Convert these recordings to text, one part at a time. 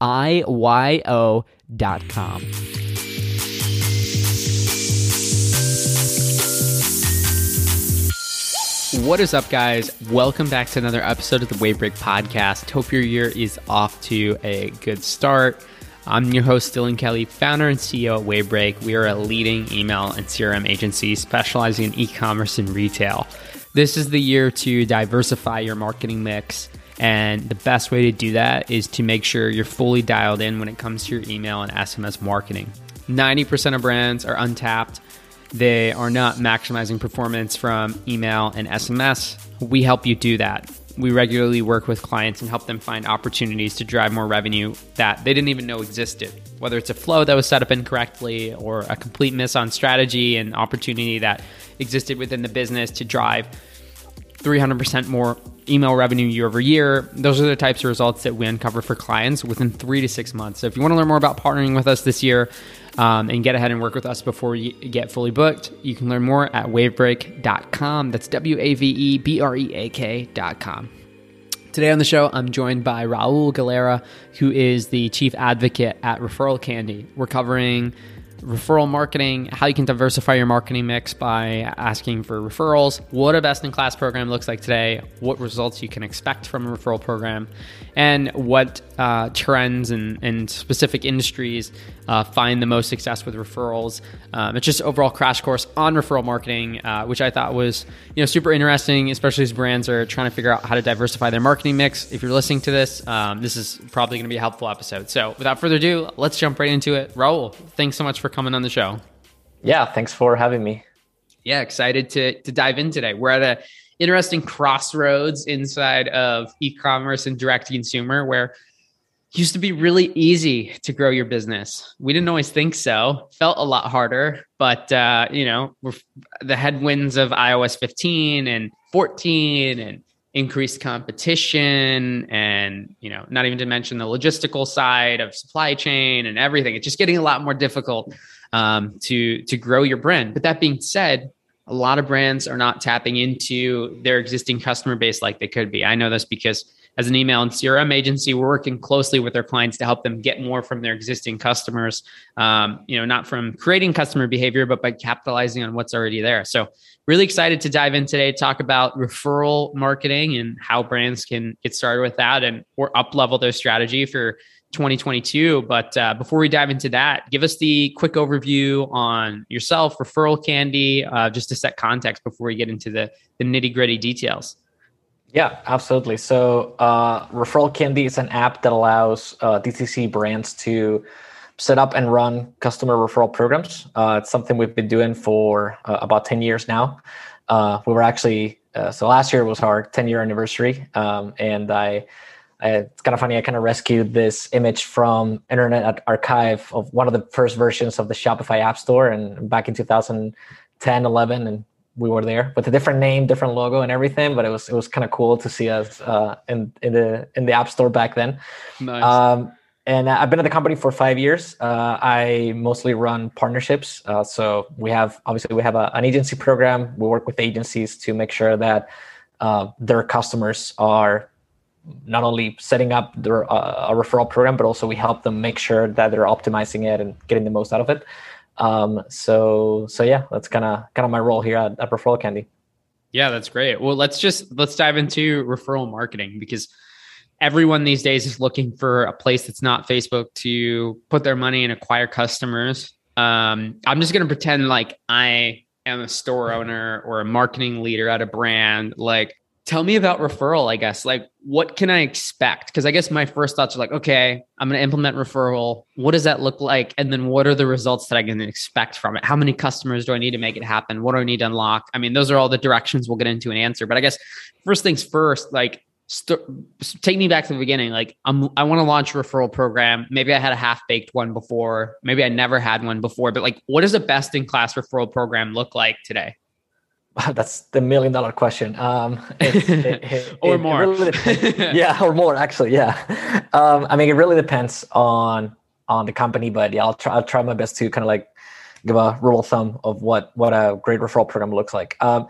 IYO dot com. What is up, guys? Welcome back to another episode of the Wavebreak Podcast. Hope your year is off to a good start. I'm your host, Dylan Kelly, founder and CEO at Wavebreak. We are a leading email and CRM agency specializing in e commerce and retail. This is the year to diversify your marketing mix and the best way to do that is to make sure you're fully dialed in when it comes to your email and SMS marketing. 90% of brands are untapped. They are not maximizing performance from email and SMS. We help you do that. We regularly work with clients and help them find opportunities to drive more revenue that they didn't even know existed. Whether it's a flow that was set up incorrectly or a complete miss on strategy and opportunity that existed within the business to drive 300% more email revenue year over year. Those are the types of results that we uncover for clients within three to six months. So if you want to learn more about partnering with us this year um, and get ahead and work with us before you get fully booked, you can learn more at wavebreak.com. That's W A V E B R E A K.com. Today on the show, I'm joined by Raul Galera, who is the chief advocate at Referral Candy. We're covering referral marketing, how you can diversify your marketing mix by asking for referrals, what a best in class program looks like today, what results you can expect from a referral program, and what uh, trends and, and specific industries uh, find the most success with referrals. Um, it's just overall crash course on referral marketing, uh, which I thought was you know super interesting, especially as brands are trying to figure out how to diversify their marketing mix. If you're listening to this, um, this is probably going to be a helpful episode. So without further ado, let's jump right into it. Raul, thanks so much for coming on the show. Yeah, thanks for having me. Yeah, excited to to dive in today. We're at a interesting crossroads inside of e-commerce and direct consumer where used to be really easy to grow your business. We didn't always think so. Felt a lot harder, but uh, you know, the headwinds of iOS 15 and 14 and increased competition and you know not even to mention the logistical side of supply chain and everything it's just getting a lot more difficult um, to to grow your brand but that being said a lot of brands are not tapping into their existing customer base like they could be i know this because as an email and CRM agency, we're working closely with our clients to help them get more from their existing customers. Um, you know, not from creating customer behavior, but by capitalizing on what's already there. So, really excited to dive in today, talk about referral marketing and how brands can get started with that and or up level their strategy for 2022. But uh, before we dive into that, give us the quick overview on yourself, referral candy, uh, just to set context before we get into the, the nitty gritty details. Yeah, absolutely. So, uh, Referral Candy is an app that allows uh, DTC brands to set up and run customer referral programs. Uh, it's something we've been doing for uh, about 10 years now. We were actually, so last year was our 10 year anniversary. Um, and I, I, it's kind of funny, I kind of rescued this image from Internet Archive of one of the first versions of the Shopify App Store and back in 2010, 11. And we were there with a different name, different logo, and everything. But it was it was kind of cool to see us uh, in in the in the App Store back then. Nice. Um, and I've been at the company for five years. Uh, I mostly run partnerships. Uh, so we have obviously we have a, an agency program. We work with agencies to make sure that uh, their customers are not only setting up their uh, a referral program, but also we help them make sure that they're optimizing it and getting the most out of it. Um, so so yeah, that's kind of kind of my role here at, at Referral Candy. Yeah, that's great. Well, let's just let's dive into referral marketing because everyone these days is looking for a place that's not Facebook to put their money and acquire customers. Um, I'm just going to pretend like I am a store owner or a marketing leader at a brand. Like, tell me about referral, I guess. Like, what can I expect? Because I guess my first thoughts are like, okay, I'm going to implement referral. What does that look like? And then what are the results that I can expect from it? How many customers do I need to make it happen? What do I need to unlock? I mean, those are all the directions we'll get into an answer. But I guess first things first, like, st- take me back to the beginning. Like I'm, I want to launch a referral program. Maybe I had a half baked one before. Maybe I never had one before. But like, what does a best in class referral program look like today? That's the million dollar question. Um, it, it, or it, more. Really yeah, or more actually. Yeah. Um, I mean, it really depends on on the company, but yeah, I'll try. I'll try my best to kind of like give a rule of thumb of what what a great referral program looks like. Um,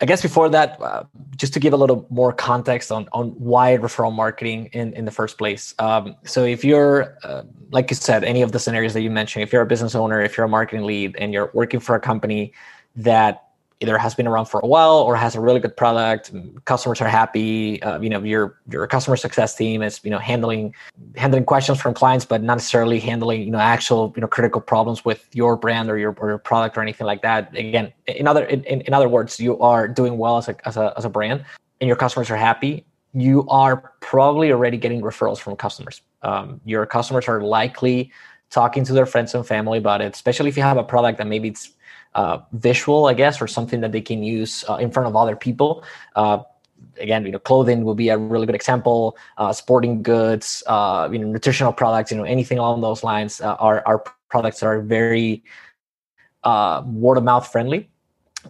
I guess before that, uh, just to give a little more context on, on why referral marketing in, in the first place. Um, so, if you're, uh, like you said, any of the scenarios that you mentioned, if you're a business owner, if you're a marketing lead, and you're working for a company that either has been around for a while or has a really good product customers are happy uh, you know your your customer success team is you know handling handling questions from clients but not necessarily handling you know actual you know critical problems with your brand or your, or your product or anything like that. Again in other in, in other words you are doing well as a, as a as a brand and your customers are happy you are probably already getting referrals from customers. Um, your customers are likely talking to their friends and family about it especially if you have a product that maybe it's uh, visual, I guess, or something that they can use uh, in front of other people. Uh, again, you know, clothing will be a really good example. Uh, sporting goods, uh, you know, nutritional products, you know, anything along those lines uh, are are products that are very word of mouth friendly.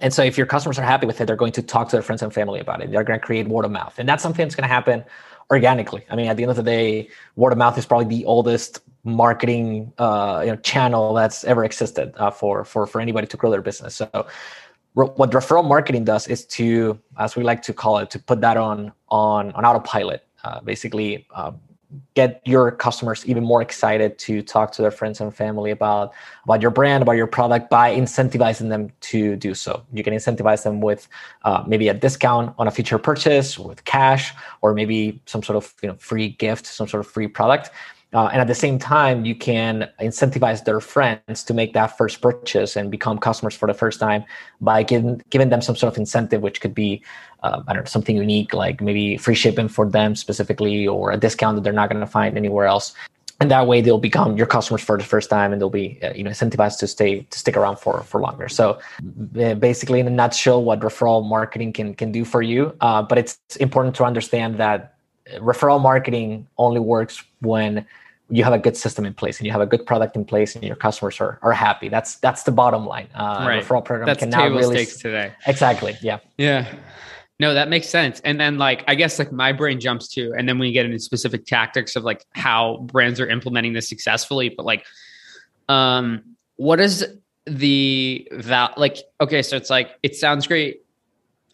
And so, if your customers are happy with it, they're going to talk to their friends and family about it. They're going to create word of mouth, and that's something that's going to happen organically. I mean, at the end of the day, word of mouth is probably the oldest marketing uh, you know, channel that's ever existed uh, for for for anybody to grow their business. So, what referral marketing does is to, as we like to call it, to put that on on on autopilot. Uh, basically, uh, get your customers even more excited to talk to their friends and family about about your brand about your product by incentivizing them to do so you can incentivize them with uh, maybe a discount on a future purchase with cash or maybe some sort of you know free gift some sort of free product uh, and at the same time, you can incentivize their friends to make that first purchase and become customers for the first time by giving giving them some sort of incentive, which could be uh, I don't know something unique, like maybe free shipping for them specifically, or a discount that they're not going to find anywhere else. And that way, they'll become your customers for the first time, and they'll be uh, you know incentivized to stay to stick around for for longer. So, basically, in a nutshell, what referral marketing can can do for you. Uh, but it's important to understand that referral marketing only works when you have a good system in place and you have a good product in place and your customers are, are happy. That's that's the bottom line. Uh, right. Referral program that's can table really stakes today. Exactly. Yeah. Yeah. No, that makes sense. And then like I guess like my brain jumps to, and then we get into specific tactics of like how brands are implementing this successfully. But like, um, what is the that like? Okay, so it's like it sounds great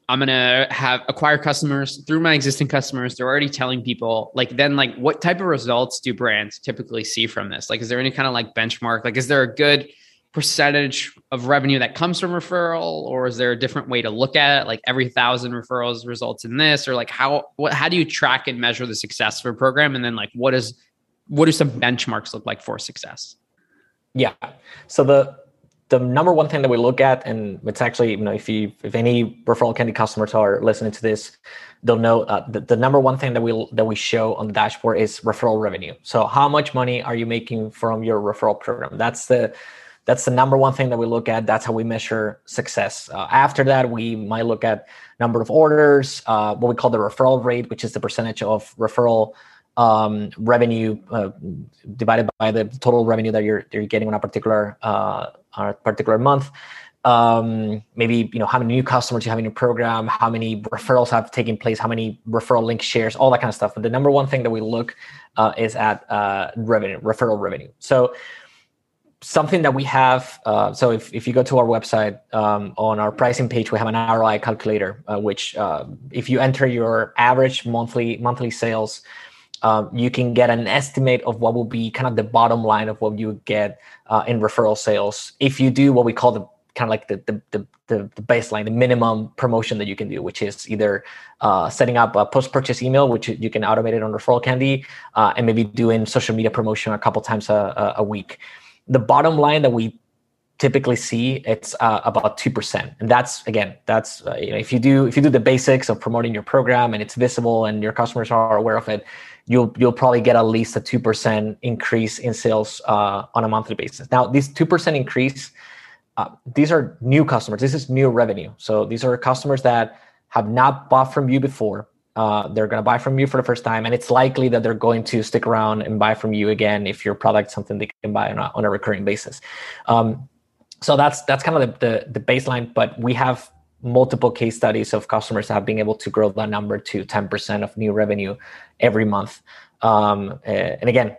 I'm gonna have acquire customers through my existing customers. They're already telling people like then like what type of results do brands typically see from this? Like, is there any kind of like benchmark? Like, is there a good percentage of revenue that comes from referral, or is there a different way to look at it? Like every thousand referrals results in this, or like how what how do you track and measure the success of a program? And then like what is what do some benchmarks look like for success? Yeah. So the the number one thing that we look at, and it's actually, you know, if you if any referral candy customers are listening to this, they'll know uh, the, the number one thing that we that we show on the dashboard is referral revenue. So how much money are you making from your referral program? That's the that's the number one thing that we look at. That's how we measure success. Uh, after that, we might look at number of orders, uh, what we call the referral rate, which is the percentage of referral um, revenue uh, divided by the total revenue that you're, you're getting on a particular uh, on a particular month. Um, maybe you know how many new customers you have in your program, how many referrals have taken place, how many referral link shares, all that kind of stuff. But the number one thing that we look uh, is at uh, revenue, referral revenue. So something that we have uh, so if, if you go to our website um, on our pricing page we have an roi calculator uh, which uh, if you enter your average monthly monthly sales um, you can get an estimate of what will be kind of the bottom line of what you get uh, in referral sales if you do what we call the kind of like the the, the, the, baseline, the minimum promotion that you can do, which is either uh, setting up a post-purchase email, which you can automate it on Referral Candy, uh, and maybe doing social media promotion a couple times a, a week. The bottom line that we typically see it's uh, about 2% and that's again that's uh, you know if you do if you do the basics of promoting your program and it's visible and your customers are aware of it you'll you'll probably get at least a 2% increase in sales uh, on a monthly basis. Now this 2% increase uh, these are new customers. This is new revenue. So these are customers that have not bought from you before. Uh, they're going to buy from you for the first time and it's likely that they're going to stick around and buy from you again if your product something they can buy on a, on a recurring basis. Um, so that's that's kind of the, the, the baseline but we have multiple case studies of customers that have been able to grow that number to 10% of new revenue every month. Um, and again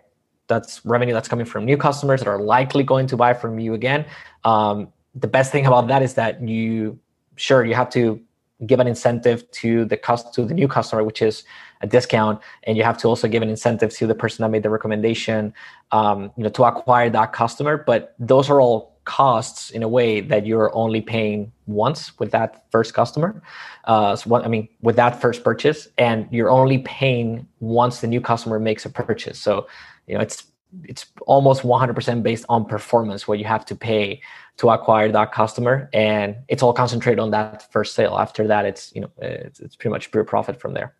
that's revenue that's coming from new customers that are likely going to buy from you again. Um, the best thing about that is that you sure you have to give an incentive to the cost to the new customer which is a discount and you have to also give an incentive to the person that made the recommendation um, you know to acquire that customer but those are all costs in a way that you're only paying once with that first customer. Uh, so what, I mean, with that first purchase, and you're only paying once the new customer makes a purchase. So, you know, it's it's almost 100% based on performance what you have to pay to acquire that customer and it's all concentrated on that first sale after that it's you know it's, it's pretty much pure profit from there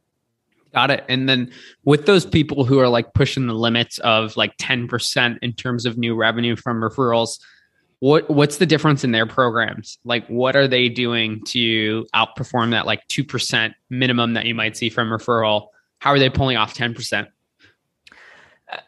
Got it. And then with those people who are like pushing the limits of like 10% in terms of new revenue from referrals, what what's the difference in their programs? Like what are they doing to outperform that like 2% minimum that you might see from referral? How are they pulling off 10%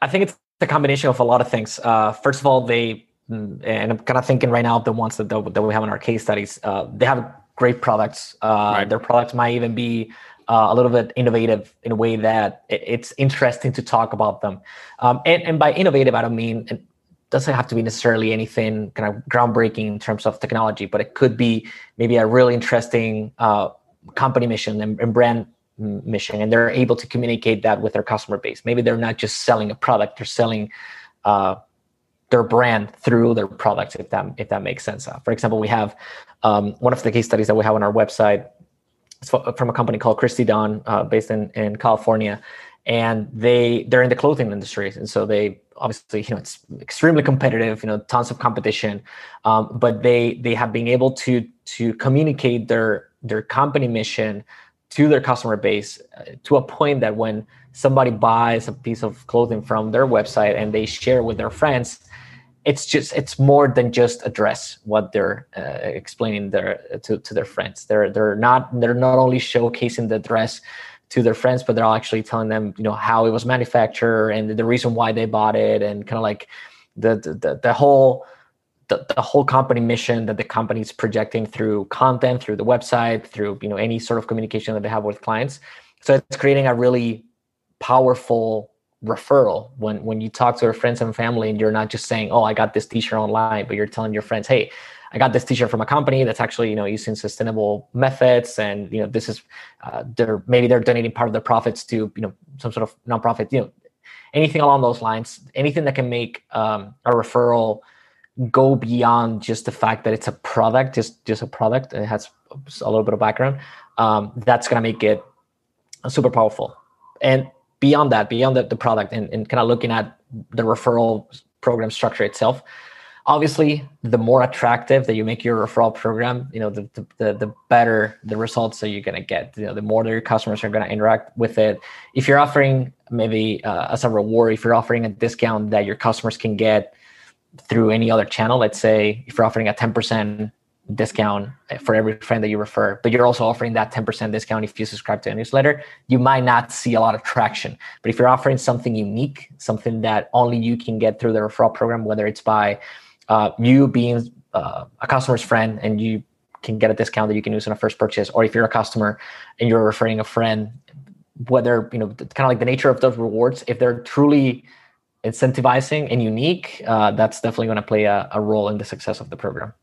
i think it's a combination of a lot of things. Uh, first of all they mm, and i'm kind of thinking right now of the ones that, that we have in our case studies uh, they have great products. Uh, right. their products might even be uh, a little bit innovative in a way that it's interesting to talk about them. Um, and, and by innovative, I don't mean doesn't have to be necessarily anything kind of groundbreaking in terms of technology, but it could be maybe a really interesting uh, company mission and, and, brand mission, and they're able to communicate that with their customer base. Maybe they're not just selling a product; they're selling uh, their brand through their products. If that if that makes sense. Uh, for example, we have um, one of the case studies that we have on our website. It's from a company called Christy Dawn, uh, based in in California, and they they're in the clothing industry, and so they obviously you know it's extremely competitive you know tons of competition. Um, but they they have been able to to communicate their their company mission to their customer base uh, to a point that when somebody buys a piece of clothing from their website and they share with their friends it's just it's more than just address what they're uh, explaining their to, to their friends. They're they're not they're not only showcasing the dress to their friends, but they're all actually telling them, you know, how it was manufactured and the reason why they bought it, and kind of like the the the whole the, the whole company mission that the company is projecting through content, through the website, through you know any sort of communication that they have with clients. So it's creating a really powerful referral when when you talk to your friends and family, and you're not just saying, "Oh, I got this T-shirt online," but you're telling your friends, "Hey." I got this T-shirt from a company that's actually you know using sustainable methods, and you know this is uh, they're maybe they're donating part of their profits to you know some sort of nonprofit, you know anything along those lines, anything that can make um, a referral go beyond just the fact that it's a product, just just a product, and it has a little bit of background. Um, that's gonna make it super powerful. And beyond that, beyond the, the product, and, and kind of looking at the referral program structure itself, obviously the more attractive that you make your referral program you know the the, the better the results that you're going to get you know the more that your customers are going to interact with it if you're offering maybe uh, as a reward if you're offering a discount that your customers can get through any other channel let's say if you're offering a 10% discount for every friend that you refer, but you're also offering that 10% discount if you subscribe to a newsletter, you might not see a lot of traction. But if you're offering something unique, something that only you can get through the referral program, whether it's by uh, you being uh, a customer's friend and you can get a discount that you can use on a first purchase, or if you're a customer and you're referring a friend, whether, you know, kind of like the nature of those rewards, if they're truly incentivizing and unique, uh, that's definitely going to play a, a role in the success of the program.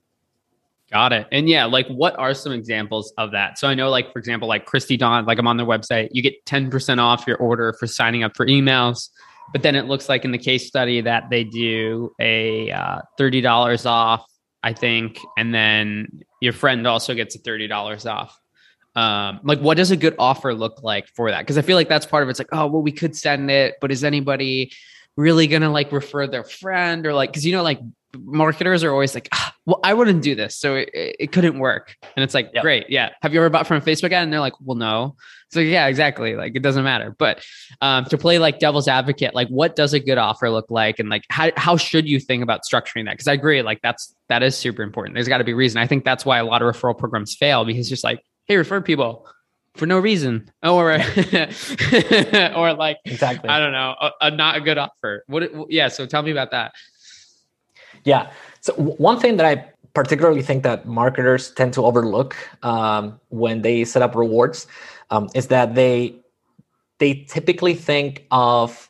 Got it. And yeah, like what are some examples of that? So I know, like, for example, like Christy Dawn, like I'm on their website, you get 10% off your order for signing up for emails. But then it looks like in the case study that they do a uh, $30 off, I think. And then your friend also gets a $30 off. Um, like what does a good offer look like for that? Because I feel like that's part of it. It's like, oh, well, we could send it, but is anybody really gonna like refer their friend or like because you know like marketers are always like, ah, well, I wouldn't do this. So it, it couldn't work. And it's like, yep. great. Yeah. Have you ever bought from a Facebook ad? And they're like, well, no. So yeah, exactly. Like it doesn't matter. But um, to play like devil's advocate, like what does a good offer look like? And like, how, how should you think about structuring that? Cause I agree. Like that's, that is super important. There's gotta be reason. I think that's why a lot of referral programs fail because just like, Hey, refer people for no reason or or like exactly i don't know a, a, not a good offer what yeah so tell me about that yeah. So one thing that I particularly think that marketers tend to overlook um, when they set up rewards um, is that they they typically think of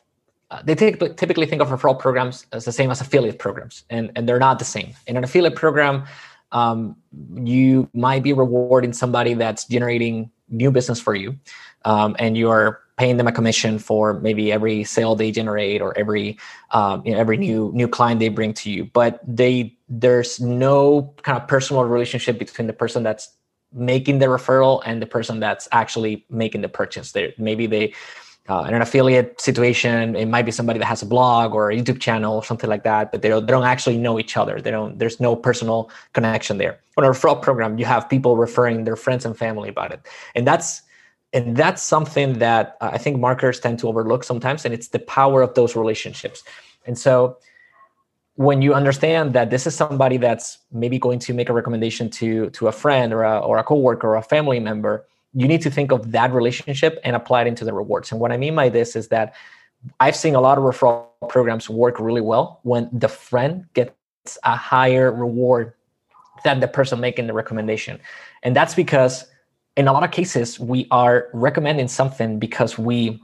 uh, they typically, typically think of referral programs as the same as affiliate programs, and and they're not the same. In an affiliate program, um, you might be rewarding somebody that's generating new business for you, um, and you're paying them a commission for maybe every sale they generate or every um, you know, every new new client they bring to you. But they there's no kind of personal relationship between the person that's making the referral and the person that's actually making the purchase. There maybe they uh, in an affiliate situation it might be somebody that has a blog or a youtube channel or something like that but they don't, they don't actually know each other. They don't there's no personal connection there. On a referral program you have people referring their friends and family about it. And that's and that's something that i think marketers tend to overlook sometimes and it's the power of those relationships. And so when you understand that this is somebody that's maybe going to make a recommendation to to a friend or a, or a coworker or a family member you need to think of that relationship and apply it into the rewards. And what i mean by this is that i've seen a lot of referral programs work really well when the friend gets a higher reward than the person making the recommendation. And that's because in a lot of cases, we are recommending something because we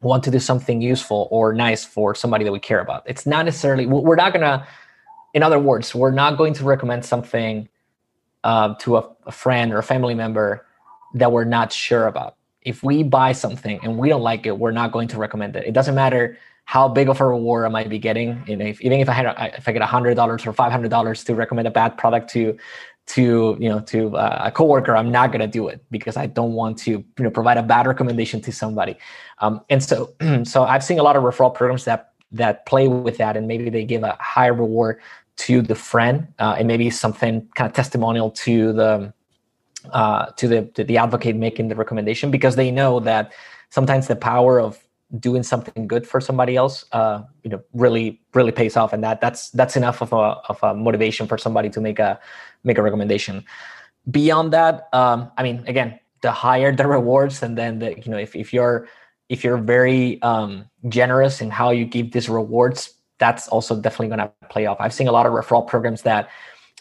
want to do something useful or nice for somebody that we care about. It's not necessarily, we're not going to, in other words, we're not going to recommend something uh, to a, a friend or a family member that we're not sure about. If we buy something and we don't like it, we're not going to recommend it. It doesn't matter how big of a reward I might be getting. If, even if I had, if I get hundred dollars or five hundred dollars to recommend a bad product to to you know to uh, a coworker i'm not going to do it because i don't want to you know provide a bad recommendation to somebody. Um, and so so i've seen a lot of referral programs that that play with that and maybe they give a higher reward to the friend uh, and maybe something kind of testimonial to the uh, to the to the advocate making the recommendation because they know that sometimes the power of doing something good for somebody else uh, you know really really pays off. And that that's that's enough of a of a motivation for somebody to make a make a recommendation. Beyond that um, i mean again the higher the rewards and then the you know if, if you're if you're very um, generous in how you give these rewards that's also definitely going to play off. I've seen a lot of referral programs that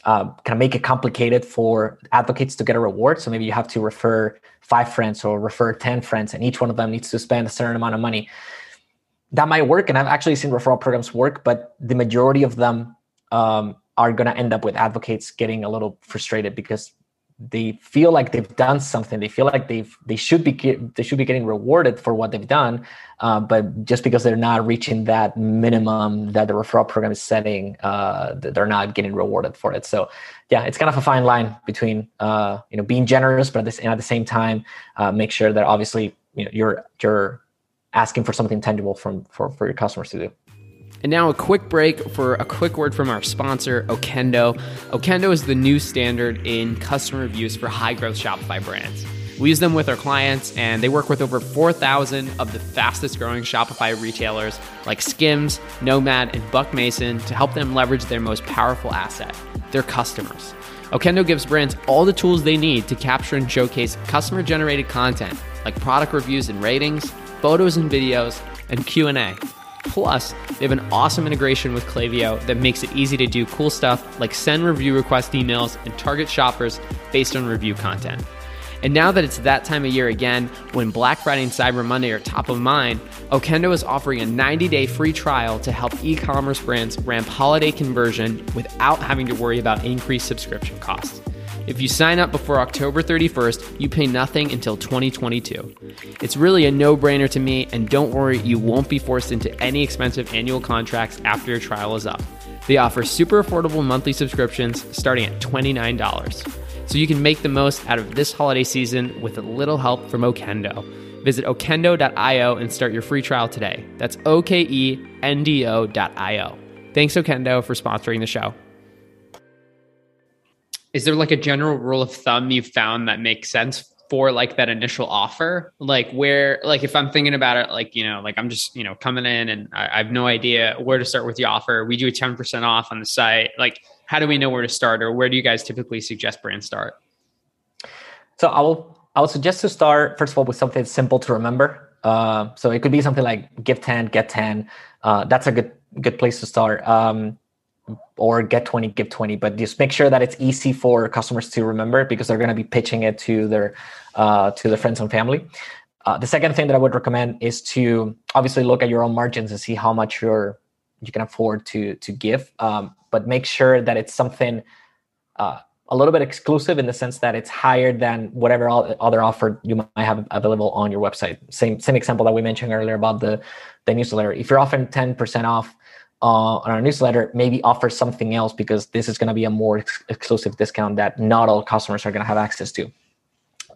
uh, kind of make it complicated for advocates to get a reward. So maybe you have to refer five friends or refer 10 friends and each one of them needs to spend a certain amount of money. That might work and i've actually seen referral programs work but the majority of them um, are going to end up with advocates getting a little frustrated because they feel like they've done something. They feel like they've they should be they should be getting rewarded for what they've done uh, but just because they're not reaching that minimum that the referral program is setting uh, they're not getting rewarded for it. So yeah it's kind of a fine line between uh, you know being generous but at, this, at the same time uh, make sure that obviously you know you're you're asking for something tangible from for, for your customers to do And now a quick break for a quick word from our sponsor, Okendo. Okendo is the new standard in customer reviews for high growth Shopify brands. We use them with our clients, and they work with over 4,000 of the fastest growing Shopify retailers like Skims, Nomad, and Buck Mason to help them leverage their most powerful asset, their customers. Okendo gives brands all the tools they need to capture and showcase customer generated content like product reviews and ratings, photos and videos, and Q&A. Plus, they have an awesome integration with Klaviyo that makes it easy to do cool stuff like send review request emails and target shoppers based on review content. And now that it's that time of year again, when Black Friday and Cyber Monday are top of mind, Okendo is offering a 90 day free trial to help e commerce brands ramp holiday conversion without having to worry about increased subscription costs. If you sign up before October 31st, you pay nothing until 2022. It's really a no brainer to me, and don't worry, you won't be forced into any expensive annual contracts after your trial is up. They offer super affordable monthly subscriptions starting at $29. So you can make the most out of this holiday season with a little help from Okendo. Visit okendo.io and start your free trial today. That's O K E N D O.io. Thanks, Okendo, for sponsoring the show. Is there like a general rule of thumb you've found that makes sense for like that initial offer? Like where, like if I'm thinking about it, like, you know, like I'm just, you know, coming in and I, I have no idea where to start with the offer. We do a 10% off on the site. Like, how do we know where to start or where do you guys typically suggest brands start? So I will, I would suggest to start, first of all, with something simple to remember. Uh, so it could be something like give 10, get 10. Uh, that's a good, good place to start. Um, or get 20 give 20 but just make sure that it's easy for customers to remember because they're going to be pitching it to their uh, to their friends and family. Uh, the second thing that i would recommend is to obviously look at your own margins and see how much you're you can afford to to give. Um, but make sure that it's something uh, a little bit exclusive in the sense that it's higher than whatever other offer you might have available on your website. Same same example that we mentioned earlier about the the newsletter. If you're offering 10% off uh, on our newsletter maybe offer something else because this is going to be a more ex- exclusive discount that not all customers are going to have access to.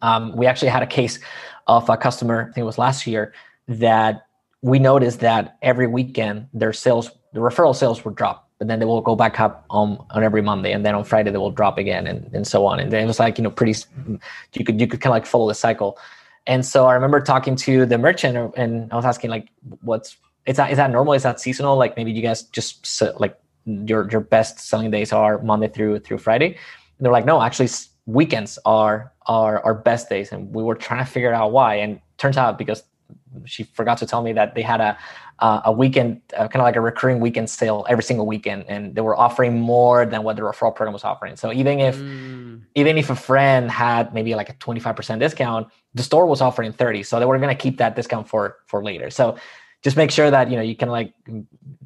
Um, we actually had a case of a customer, I think it was last year, that we noticed that every weekend their sales, the referral sales would drop, but then they will go back up on, on every Monday, and then on Friday they will drop again, and, and so on. And then it was like you know pretty, you could you could kind of like follow the cycle. And so I remember talking to the merchant, and I was asking like, what's is that is that normal? Is that seasonal? Like maybe you guys just like your your best selling days are Monday through through Friday. And they're like, no, actually weekends are are our best days, and we were trying to figure out why. And turns out because she forgot to tell me that they had a uh, a weekend uh, kind of like a recurring weekend sale every single weekend and they were offering more than what the referral program was offering so even if mm. even if a friend had maybe like a 25% discount the store was offering 30 so they were going to keep that discount for for later so just make sure that you know you can like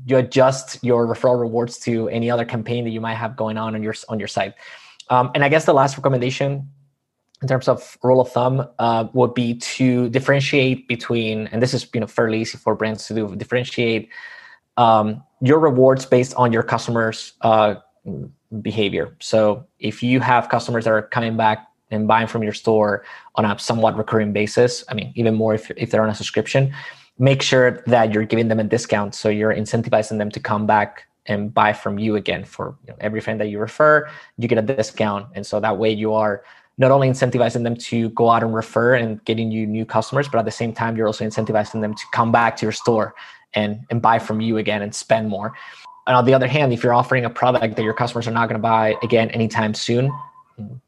you adjust your referral rewards to any other campaign that you might have going on on your on your site. Um, and I guess the last recommendation in terms of rule of thumb uh, would be to differentiate between, and this is you know fairly easy for brands to do, differentiate um, your rewards based on your customers' uh, behavior. So if you have customers that are coming back and buying from your store on a somewhat recurring basis, I mean even more if if they're on a subscription, make sure that you're giving them a discount so you're incentivizing them to come back and buy from you again for you know, every friend that you refer you get a discount. And so that way you are not only incentivizing them to go out and refer and getting you new customers but at the same time you're also incentivizing them to come back to your store and and buy from you again and spend more. And on the other hand if you're offering a product that your customers are not going to buy again anytime soon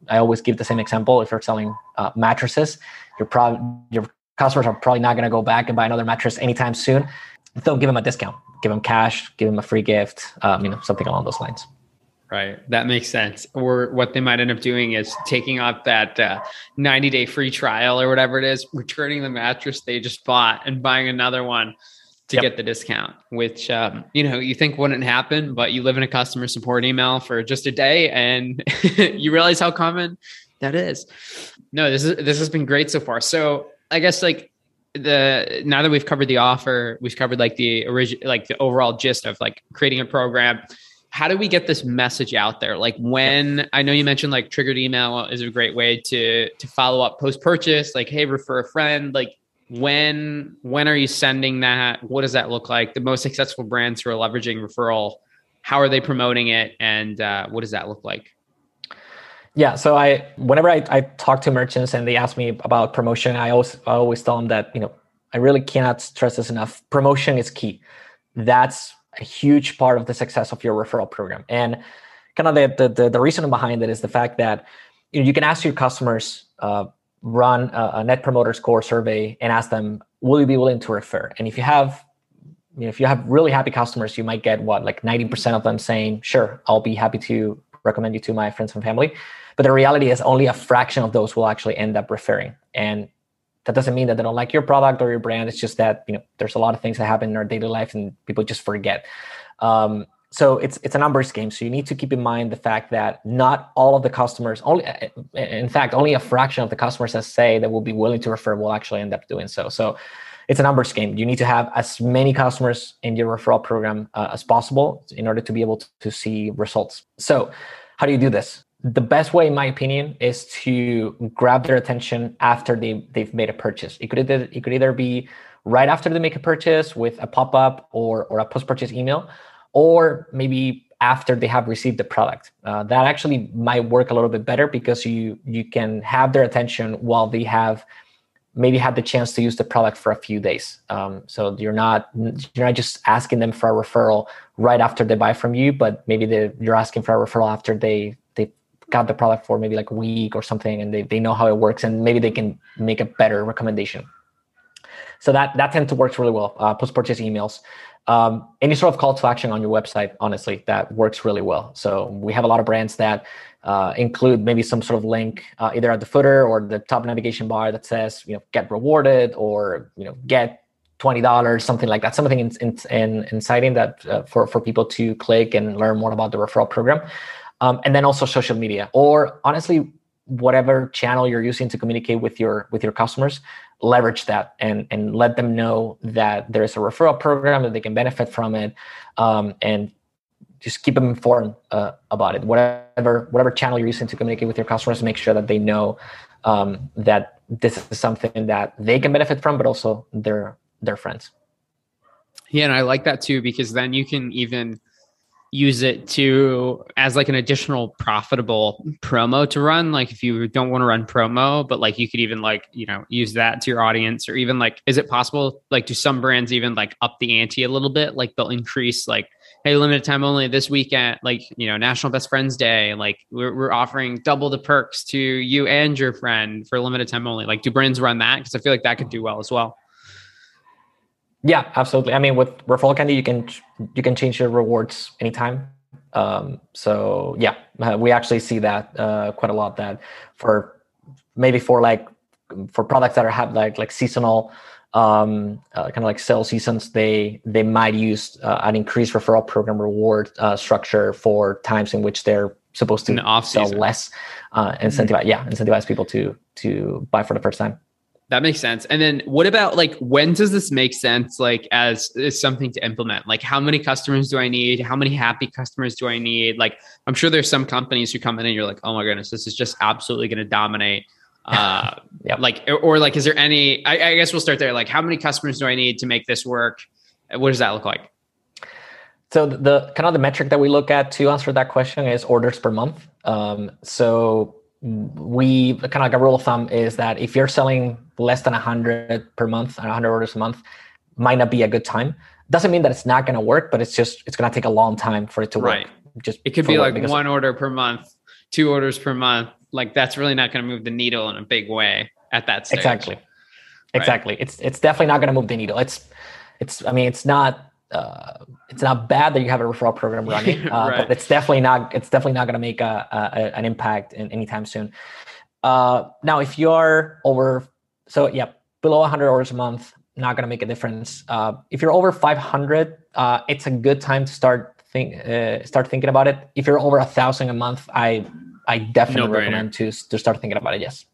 i always give the same example. If you're selling uh, mattresses your product your customers are probably not going to go back and buy another mattress anytime soon. Don't give them a discount. Give them cash. Give them a free gift. Um, you know, something along those lines. Right. That makes sense. Or what they might end up doing is taking up that uh, 90 day free trial or whatever it is, returning the mattress they just bought and buying another one to yep. get the discount, which, um, you know, you think wouldn't happen, but you live in a customer support email for just a day and you realize how common that is. No, this is, this has been great so far. So I guess like the now that we've covered the offer, we've covered like the original, like the overall gist of like creating a program. How do we get this message out there? Like when I know you mentioned like triggered email is a great way to to follow up post purchase. Like hey, refer a friend. Like when when are you sending that? What does that look like? The most successful brands who are leveraging referral, how are they promoting it, and uh, what does that look like? Yeah, so I whenever I, I talk to merchants and they ask me about promotion, I always I always tell them that you know I really cannot stress this enough. Promotion is key. That's a huge part of the success of your referral program. And kind of the the, the reason behind it is the fact that you, know, you can ask your customers, uh, run a, a, net promoter score survey, and ask them, "Will you be willing to refer?" And if you have you know, if you have really happy customers, you might get what like 90% of them saying, "Sure, I'll be happy to recommend you to my friends and family." But the reality is only a fraction of those will actually end up referring. And that doesn't mean that they don't like your product or your brand. It's just that you know there's a lot of things that happen in our daily life and people just forget. Um, so it's it's a numbers game. So you need to keep in mind the fact that not all of the customers, only in fact, only a fraction of the customers that say that will be willing to refer will actually end up doing so. So it's a numbers game. You need to have as many customers in your referral program uh, as possible in order to be able to, to see results. So how do you do this? the best way, in my opinion, is to grab their attention after they they've made a purchase. It could either it could either be right after they make a purchase with a pop up or or a post purchase email, or maybe after they have received the product. Uh, that actually might work a little bit better because you you can have their attention while they have maybe had the chance to use the product for a few days. Um, so you're not you're not just asking them for a referral right after they buy from you, but maybe you're asking for a referral after they got the product for maybe like a week or something and they, they know how it works and maybe they can make a better recommendation. So that that tends to work really well uh, post purchase emails. Um, any sort of call to action on your website honestly that works really well. So we have a lot of brands that uh, include maybe some sort of link uh, either at the footer or the top navigation bar that says you know get rewarded or you know get twenty dollars, something like that, something in, in, in inciting that uh, for for people to click and learn more about the referral program. Um, and then also social media or honestly whatever channel you're using to communicate with your with your customers leverage that and and let them know that there is a referral program that they can benefit from it um, and just keep them informed uh, about it. Whatever whatever channel you're using to communicate with your customers make sure that they know um, that this is something that they can benefit from but also their their friends. Yeah and i like that too because then you can even use it to as like an additional profitable promo to run. Like if you don't want to run promo but like you could even like you know use that to your audience or even like is it possible like do some brands even like up the ante a little bit? Like they'll increase like hey limited time only this weekend like you know national best friends day like we're, we're offering double the perks to you and your friend for limited time only like do brands run that because i feel like that could do well as well yeah, absolutely. I mean, with referral candy, you can you can change your rewards anytime. Um, so yeah, uh, we actually see that uh, quite a lot. That for maybe for like for products that are have like like seasonal um, uh, kind of like sale seasons, they they might use uh, an increased referral program reward uh, structure for times in which they're supposed to sell less, uh, incentivize mm-hmm. yeah incentivize people to to buy for the first time. That makes sense. And then what about like when does this make sense like as, as something to implement? Like how many customers do I need? How many happy customers do I need? Like I'm sure there's some companies who come in and you're like, "Oh my goodness, this is just absolutely going to dominate." Uh yep. like or, like is there any I, I guess we'll start there. Like how many customers do I need to make this work? What does that look like? So the kind of the metric that we look at to answer that question is orders per month. Um, so we kind of like a rule of thumb is that if you're selling less than 100 per month 100 orders a month might not be a good time doesn't mean that it's not going to work but it's just it's going to take a long time for it to work right. just it could be like one order per month two orders per month like that's really not going to move the needle in a big way at that stage exactly right. exactly it's it's definitely not going to move the needle it's it's i mean it's not uh, it's not bad that you have a referral program running, uh, right. but it's definitely not it's definitely not going to make a, a, an impact in, anytime soon. Uh, now, if you're over, so yeah, below 100 orders a month, not going to make a difference. Uh, if you're over 500, uh, it's a good time to start think uh, start thinking about it. If you're over a thousand a month, I I definitely no recommend to to start thinking about it. Yes.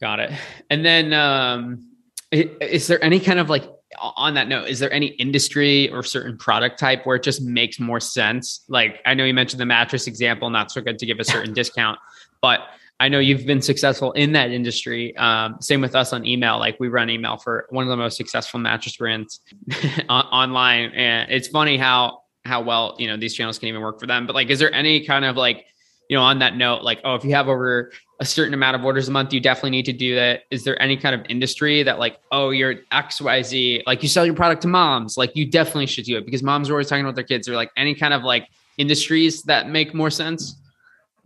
Got it. And then, um, is there any kind of like on that note, is there any industry or certain product type where it just makes more sense? Like I know you mentioned the mattress example, not so good to give a certain discount, but I know you've been successful in that industry. Um, same with us on email. Like we run email for one of the most successful mattress brands online, and it's funny how how well you know these channels can even work for them. But like, is there any kind of like you know on that note, like oh, if you have over a certain amount of orders a month, you definitely need to do that. Is there any kind of industry that like oh you're X Y Z like you sell your product to moms, like you definitely should do it because moms are always talking about their kids or like any kind of like industries that make more sense?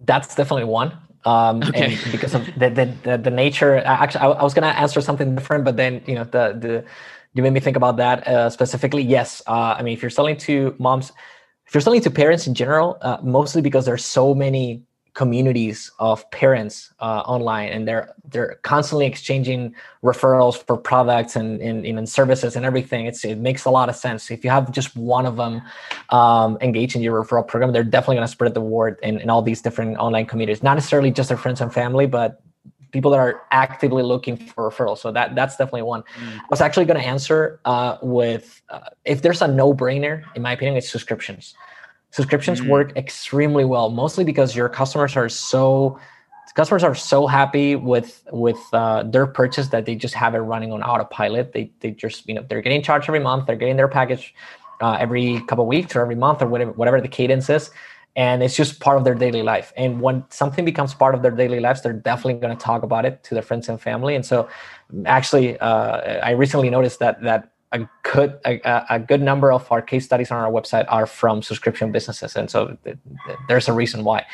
That's definitely one. Um, okay. and because of the, the, the, the nature, actually, I, I was going to answer something different, but then, you know, the, the, you made me think about that uh, specifically. Yes. Uh, I mean, if you're selling to moms, if you're selling to parents in general, uh, mostly because there's so many communities of parents uh, online and they're they're constantly exchanging referrals for products and, and, and services and everything. It's it makes a lot of sense. If you have just one of them um, engaged in your referral program they're definitely going to spread the word in, in all these different online communities. Not necessarily just their friends and family but people that are actively looking for referrals. So that that's definitely one. Mm. i was actually going to answer uh, with uh, if there's a no-brainer in my opinion it's subscriptions. Subscriptions mm-hmm. work extremely well mostly because your customers are so customers are so happy with with uh, their purchase that they just have it running on autopilot. They they just you know they're getting charged every month they're getting their package uh, every couple weeks or every month or whatever whatever the cadence is and it's just part of their daily life and when something becomes part of their daily lives they're definitely going to talk about it to their friends and family and so actually uh, i recently noticed that that a good a, a, good number of our case studies on our website are from subscription businesses, and so th- th- there's a reason why.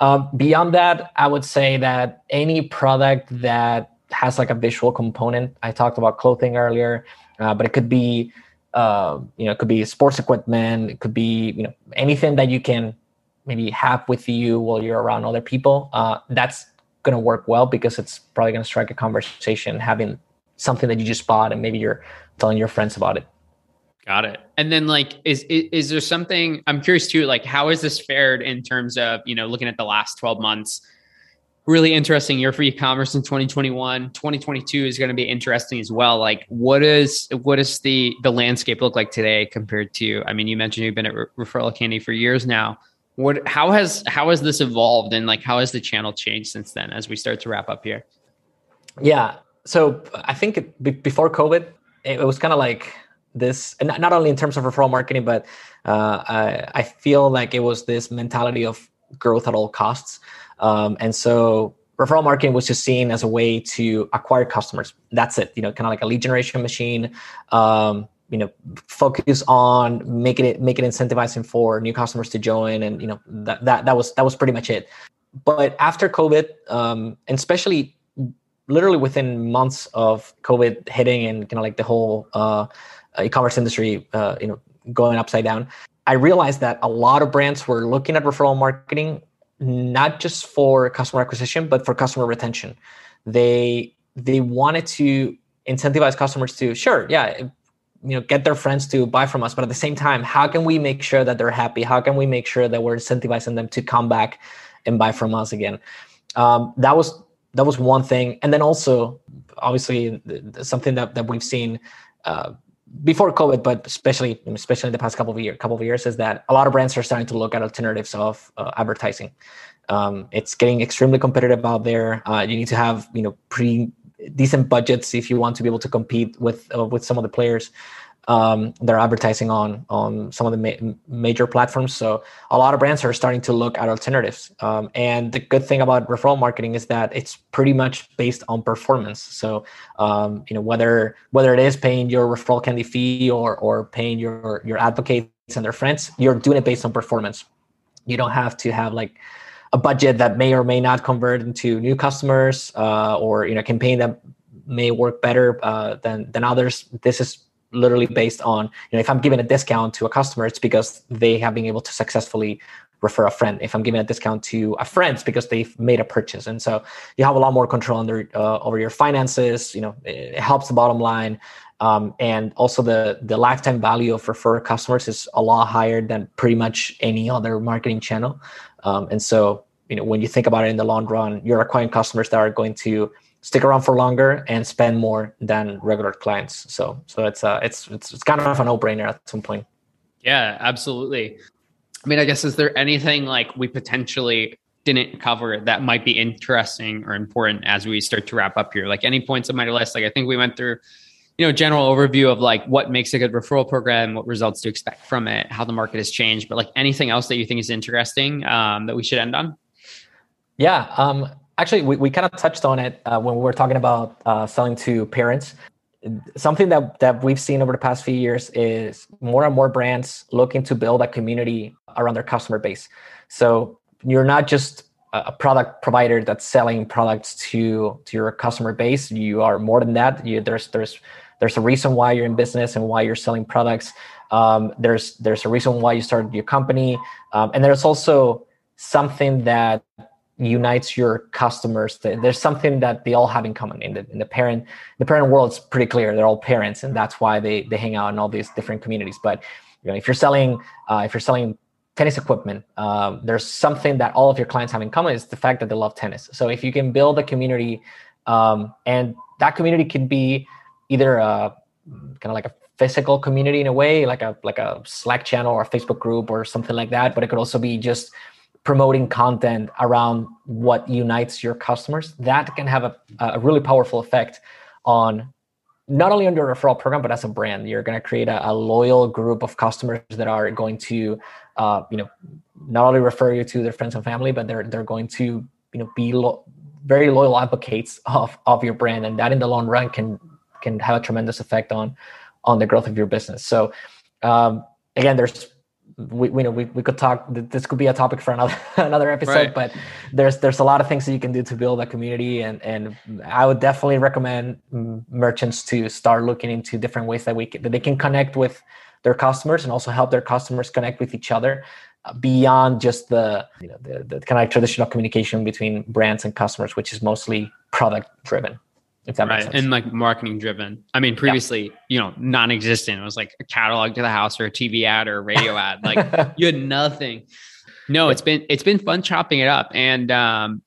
Uh, beyond that, I would say that any product that has like a visual component. I talked about clothing earlier, uh, but it could be uh, you know it could be sports equipment. It could be you know anything that you can maybe have with you while you're around other people. Uh, that's going to work well because it's probably going to strike a conversation having something that you just bought and maybe you're telling your friends about it. Got it. And then like is, is, is there something I'm curious too like how is this fared in terms of, you know, looking at the last 12 months? Really interesting year for e-commerce in 2021. 2022 is going to be interesting as well. Like what is what does the the landscape look like today compared to I mean you mentioned you've been at Re- Referral Candy for years now. What how has how has this evolved and like how has the channel changed since then as we start to wrap up here? Yeah. So I think before COVID, it was kind of like this and not only in terms of referral marketing but uh, I, I, feel like it was this mentality of growth at all costs um, and so referral marketing was just seen as a way to acquire customers that's it you know kind of like a lead generation machine um, you know focus on making it make it incentivizing for new customers to join and you know that that, that was that was pretty much it but after covid um, and especially literally within months of COVID hitting and kind of like the whole uh, e-commerce industry, uh, you know, going upside down, I realized that a lot of brands were looking at referral marketing not just for customer acquisition, but for customer retention. They they wanted to incentivize customers to sure, yeah, you know, get their friends to buy from us, but at the same time, how can we make sure that they're happy? How can we make sure that we're incentivizing them to come back and buy from us again? Um, that was that was one thing and then also obviously something that, that we've seen uh, before covid but especially especially in the past couple of years couple of years is that a lot of brands are starting to look at alternatives of uh, advertising um, it's getting extremely competitive out there uh, you need to have you know pretty decent budgets if you want to be able to compete with uh, with some of the players um, they're advertising on on some of the ma- major platforms. So a lot of brands are starting to look at alternatives. Um, and the good thing about referral marketing is that it's pretty much based on performance. So um, you know whether whether it is paying your referral candy fee or or paying your your advocates and their friends, you're doing it based on performance. You don't have to have like a budget that may or may not convert into new customers uh, or you know campaign that may work better uh, than than others. This is literally based on you know if i'm giving a discount to a customer it's because they have been able to successfully refer a friend. If i'm giving a discount to a friend it's because they've made a purchase. And so you have a lot more control under uh, over your finances you know it, helps the bottom line. Um, and also the the lifetime value of refer customers is a lot higher than pretty much any other marketing channel um, and so you know when you think about it in the long run you're acquiring customers that are going to stick around for longer and spend more than regular clients. So so it's uh it's it's, it's kind of a no brainer at some point. Yeah, absolutely. I mean, I guess is there anything like we potentially didn't cover that might be interesting or important as we start to wrap up here? Like any points on my list? Like I think we went through, you know, general overview of like what makes a good referral program, what results to expect from it, how the market has changed, but like anything else that you think is interesting um, that we should end on? Yeah. Um, actually, we, we kind of touched on it uh, when we were talking about uh, selling to parents. Something that, that we've seen over the past few years is more and more brands looking to build a community around their customer base. So you're not just a product provider that's selling products to to your customer base. You are more than that. You, there's there's there's a reason why you're in business and why you're selling products. Um, there's there's a reason why you started your company, um, and there's also something that unites your customers. There's something that they all have in common. In the in the parent the parent world, it's pretty clear. They're all parents, and that's why they they hang out in all these different communities. But you know, if you're selling uh, if you're selling tennis equipment, um, there's something that all of your clients have in common is the fact that they love tennis. So if you can build a community, um, and that community can be either a kind of like a physical community in a way, like a like a Slack channel or a Facebook group or something like that, but it could also be just promoting content around what unites your customers. That can have a, a really powerful effect on not only on your referral program but as a brand you're going to create a, a, loyal group of customers that are going to uh, you know not only refer you to their friends and family but they're they're going to you know be lo- very loyal advocates of of your brand and that in the long run can can have a tremendous effect on on the growth of your business so um, again there's we, we know we, we could talk this could be a topic for another another episode right. but there's there's a lot of things that you can do to build a community and and i would definitely recommend merchants to start looking into different ways that we can, that they can connect with their customers and also help their customers connect with each other uh, beyond just the you know the, the kind of traditional communication between brands and customers which is mostly product driven if that right. And like marketing driven. I mean, previously, yeah. you know, non existent. It was like a catalog to the house or a TV ad or a radio ad. Like you had nothing. No, it's been it's been fun chopping it up. And um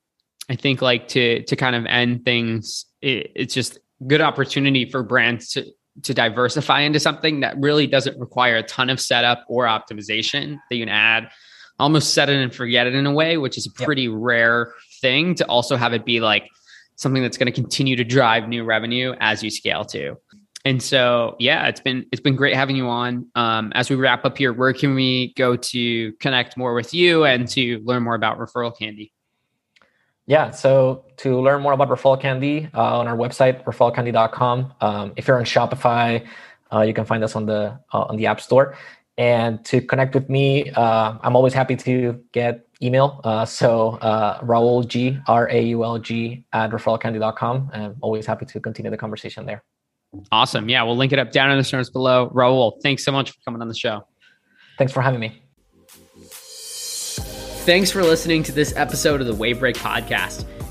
I think like to to kind of end things, it, it's just good opportunity for brands to to diversify into something that really doesn't require a ton of setup or optimization that you can add almost set it and forget it in a way which is a pretty yep. rare thing to also have it be like something that's going to continue to drive new revenue as you scale too. And so, yeah, it's been it's been great having you on. Um, as we wrap up here, where can we go to connect more with you and to learn more about Referral Candy? Yeah, so to learn more about Referral Candy uh, on our website, referralcandy.com. Um, if you're on Shopify, uh, you can find us on the uh, on the App Store. And to connect with me, uh, I'm always happy to get email. Uh, so uh, Raul G, R A U L G at referralcandy.com. I'm always happy to continue the conversation there. Awesome. Yeah, we'll link it up down in the show notes below. Raul, thanks so much for coming on the show. Thanks for having me. Thanks for listening to this episode of the Wavebreak Podcast.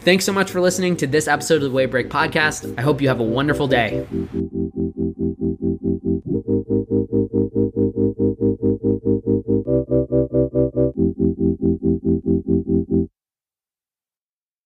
Thanks so much for listening to this episode of the Wavebreak Podcast. I hope you have a wonderful day.